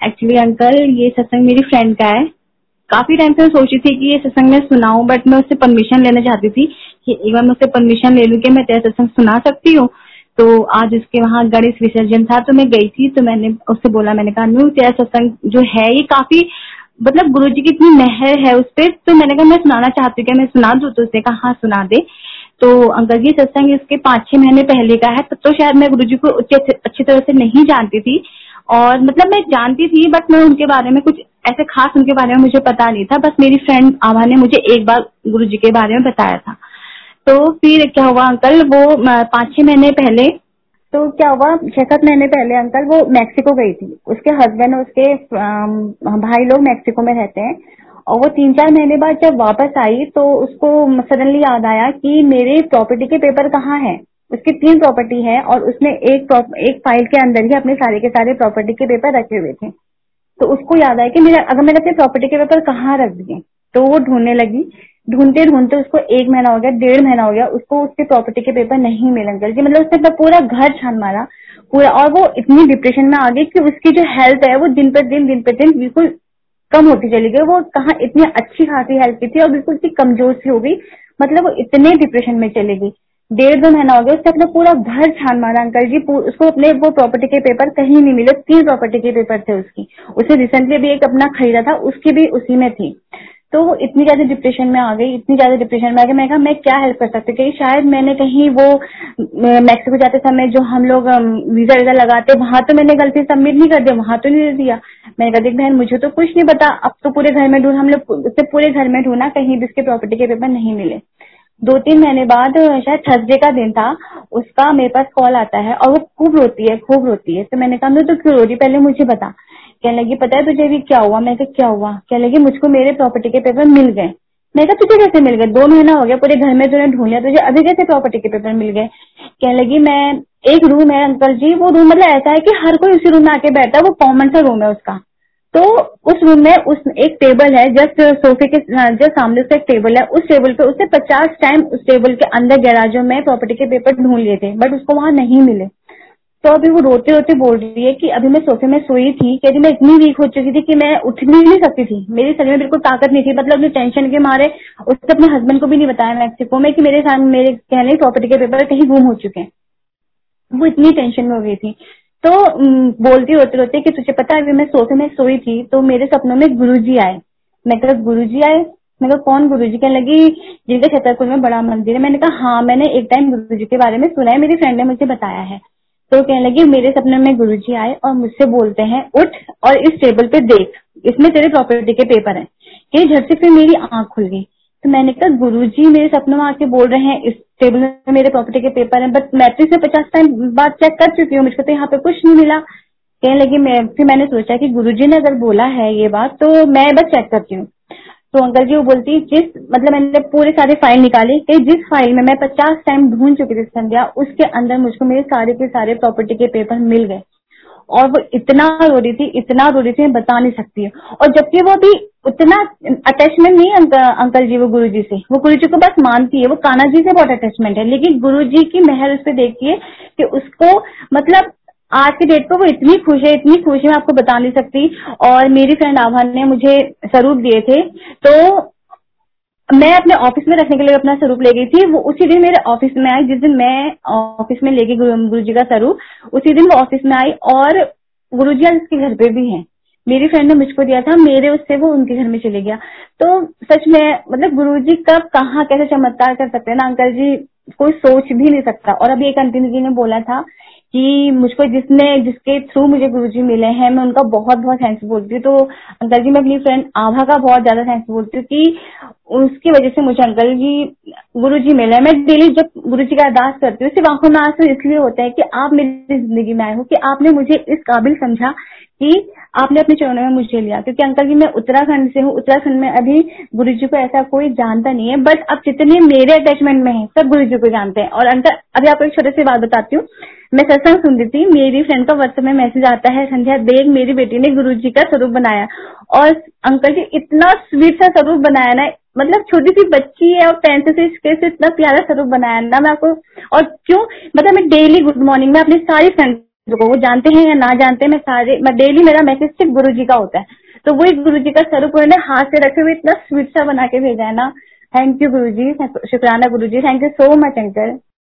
Actually uncle ये सत्संग मेरी फ्रेंड का है। काफ़ी टाइम से मैं सोची थी कि ये सत्संग मैं सुनाऊं बट मैं उससे परमिशन लेना चाहती थी कि एक बार मैं उससे परमिशन ले लूँ कि मैं तेरा सत्संग सुना सकती हूँ। तो आज उसके वहाँ गणेश विसर्जन था तो मैं गई थी तो मैंने उससे बोला, मैंने कहा नू तेरा सत्संग जो है, ये काफ़ी मतलब गुरु जी की इतनी मेहर है उस पर तो मैंने कहा, मैं सुनाना चाहती हूँ मैं सुना दू? तो उसने कहा हाँ सुना दे। तो अंकल जी सत्संग इसके पाँच छह महीने पहले का है तब तो शायद मैं गुरु जी को अच्छी तरह से नहीं जानती थी। और मतलब मैं जानती थी बट मैं उनके बारे में कुछ ऐसे खास उनके बारे में मुझे पता नहीं था बस मेरी फ्रेंड आभा ने मुझे एक बार गुरु जी के बारे में बताया था। तो फिर क्या हुआ अंकल वो पाँच छह महीने पहले तो क्या हुआ, छह सात महीने पहले अंकल वो मैक्सिको गई थी। उसके हस्बैंड और उसके भाई लोग मैक्सिको में रहते हैं। और वो तीन चार महीने बाद जब वापस आई तो उसको सडनली याद आया कि मेरे प्रॉपर्टी के पेपर कहाँ हैं। उसकी तीन प्रॉपर्टी है और उसने एक एक फ़ाइल के अंदर ही अपने सारे के सारे प्रॉपर्टी के पेपर रखे हुए थे। तो उसको याद आया कि मेरा, अगर मैंने अपने प्रॉपर्टी के पेपर कहाँ रख दिए तो वो ढूँढने लगी। ढूंढते ढूंढते उसको एक महीना हो गया, डेढ़ महीना हो गया, उसको उसके प्रॉपर्टी के पेपर नहीं मिले अंकल मतलब उसने अपना पूरा घर छान मारा, पूरा, और वो इतनी डिप्रेशन में आ गई कि उसकी जो हेल्थ है, वो दिन पर दिन दिन पर दिन बिल्कुल कम होती चली गई। वो कहा इतनी अच्छी खासी हेल्थ की थी और बिल्कुल इतनी कमज़ोर सी हो गई। मतलब वो इतने डिप्रेशन में चली गई। डेढ़ दो महीना हो गया उसने अपना पूरा घर छान मारा अंकल जी उसको अपने वो प्रॉपर्टी के पेपर कहीं नहीं मिले, तीन प्रॉपर्टी के पेपर थे उसकी। उसे रिसेंटली भी एक अपना खरीदा था, उसकी भी उसी में थी। तो वो इतनी ज़्यादा डिप्रेशन में आ गई, इतनी ज़्यादा डिप्रेशन में आ गई। मैं कहा, मैं क्या हेल्प कर सकती कहीं शायद मैंने कहीं वो मैक्सिको जाते समय जो हम लोग वीज़ा वीज़ा लगाते, वहाँ तो मैंने गलती सबमिट नहीं कर दिया, वहाँ तो नहीं दे दिया। मैंने कहा, देख बहन, मुझे तो कुछ नहीं पता, अब तो पूरे घर में ढूंढ, हम लोग उससे पूरे घर में ढूंढा, कहीं भी उसके प्रॉपर्टी के पेपर नहीं मिले। दो तीन महीने बाद, शायद थर्सडे का दिन था, उसका मेरे पास कॉल आता है और वो खूब रोती है, खूब रोती है। तो मैंने कहा, मैं तो क्यों रो रही पहले मुझे बता। कहने लगी, पता है तुझे भी क्या हुआ? मैं क्या हुआ? कहने लगी, मुझको मेरे प्रॉपर्टी के पेपर मिल गए। मैं कहा, तुझे कैसे मिल गए? दो महीना हो गया, पूरे घर में तूने ढूंढ लिया, तुझे अभी कैसे प्रॉपर्टी के पेपर मिल गए? कहने लगी, मैं एक रूम है अंकल जी, वो रूम मतलब ऐसा है कि हर कोई उसी रूम में आके बैठता है, वो कॉमन सा रूम है उसका। तो उस रूम में उस एक टेबल है, जस्ट सोफे के जस्ट सामने उसका एक टेबल है। उस टेबल पे उसने पचास टाइम उस टेबल के अंदर गैराजों में प्रॉपर्टी के पेपर ढूंढ लिए थे, बट उसको वहाँ नहीं मिले। तो अभी वो रोते रोते बोल रही है कि अभी मैं सोफे में सोई थी कहती मैं इतनी वीक हो चुकी थी कि मैं उठ भी नहीं सकती थी। मेरे शरीर में बिल्कुल ताकत नहीं थी मतलब अपनी टेंशन के मारे उसने अपने हस्बैंड को भी नहीं बताया मैक्सिको में कि मेरे मेरे कहने प्रॉपर्टी के पेपर कहीं गुम हो चुके हैं। वो इतनी टेंशन में हो गई थी। तो बोलती रोते रोते कि तुझे पता है, अभी मैं सोफे में सोई थी तो मेरे सपनों में गुरुजी आए। मैं कहा, गुरुजी आए? मैं कहा, कौन गुरु जी कहने लगी, जिनका छतरपुर में बड़ा मंदिर है। मैंने कहा हाँ मैंने एक टाइम गुरु जी के बारे में सुना है, मेरी फ्रेंड ने मुझे बताया है। तो कहने लगी, मेरे सपने में गुरु जी आए और मुझसे बोलते हैं, उठ और इस टेबल पे देख, इसमें तेरे प्रॉपर्टी के पेपर है। कि झट से फिर मेरी आँख खुल गई। तो मैंने कहा गुरु जी मेरे सपनों में आके बोल रहे हैं, इस टेबल में मेरे प्रॉपर्टी के पेपर हैं बट मैट्रिक इसे पचास टाइम बाद चेक कर चुकी हूँ, मुझको तो यहाँ पे कुछ नहीं मिला। कहने लगी, मैं फिर मैंने सोचा कि गुरुजी ने अगर बोला है ये बात तो मैं बस चेक करती हूँ। तो अंकल जी वो बोलती, जिस मतलब मैंने पूरे सारे फ़ाइल निकाली, कि जिस फ़ाइल में मैं पचास टाइम ढूंढ चुकी थी संध्या, उसके अंदर मुझको मेरे सारे के सारे प्रॉपर्टी के पेपर मिल गए। और वो इतना रो रही थी इतना रो रही थी बता नहीं सकती और जबकि वो भी उतना अटैचमेंट नहीं अंक, अंकल जी वो गुरु जी से। वो गुरु जी को बस मानती है वो काना जी से बहुत अटैचमेंट है। लेकिन गुरु जी की मेहर उस पर देखती है कि उसको मतलब आज के डेट पर वो इतनी खुश है इतनी खुश है मैं आपको बता नहीं सकती। और मेरी फ्रेंड आभा ने मुझे स्वरूप दिए थे। तो मैं अपने ऑफ़िस में रखने के लिए अपना स्वरूप ले गई थी। वो उसी दिन मेरे ऑफ़िस में आई। जिस दिन मैं ऑफ़िस में ले गई गुरु जी का स्वरूप, उसी दिन वो ऑफ़िस में आई और गुरु जी उसके घर पे भी हैं। मेरी फ्रेंड ने मुझको दिया था, मेरे उससे वो उनके घर में चले गया। तो सच में मतलब गुरु जी कब कहाँ कैसे चमत्कार कर सकते हैं ना? अंकल जी, कोई सोच भी नहीं सकता। और अभी एक अंतिम जी ने बोला था कि मुझको जिसने, जिसके थ्रू मुझे गुरुजी मिले हैं, मैं उनका बहुत बहुत थैंक्स बोलती हूँ। तो अंकल जी, मैं अपनी फ्रेंड आभा का बहुत ज़्यादा थैंक्स बोलती हूँ कि उसकी वजह से मुझे अंकल जी गुरु जी मिले मैं डेली जब गुरु जी का अरदास करती हूँ, सिर्फ़ आँखों में आँसू इसलिए होता है कि आप मेरी ज़िंदगी में आए हो, कि आपने मुझे इस काबिल समझा कि आपने अपने चरणों में मुझे लिया। क्योंकि अंकल जी, मैं उत्तराखंड से हूँ, उत्तराखंड में अभी गुरु जी को ऐसा कोई जानता नहीं है बट अब जितने मेरे अटैचमेंट में है, सब गुरु जी को जानते हैं। और अंकल, अभी आपको एक छोटे सी बात बताती हूँ। मैं सत्संग सुन रही थी मेरी फ्रेंड का व्हाट्सएप में मैसेज आता है, संध्या, देख, मेरी बेटी ने गुरु जी का स्वरूप बनाया। और अंकल जी, इतना स्वीट सा स्वरूप बनाया ना मतलब छोटी सी बच्ची है और पेंसिल से स्केच से इतना प्यारा स्वरूप बनाया ना मैं आपको। और क्यों? मतलब मैं डेली गुड मॉर्निंग में अपनी सारी फ्रेंड को, वो जानते हैं या ना जानते हैं, मैं सारे, मैं डेली मेरा मैसेज सिर्फ़ गुरु जी का होता है। तो वही गुरु जी का स्वरूप उन्होंने हाथ से रखे हुए इतना स्वीट सा बना के भेजा है ना। थैंक यू गुरु जी शुक्राना Guru ji thank you so much uncle.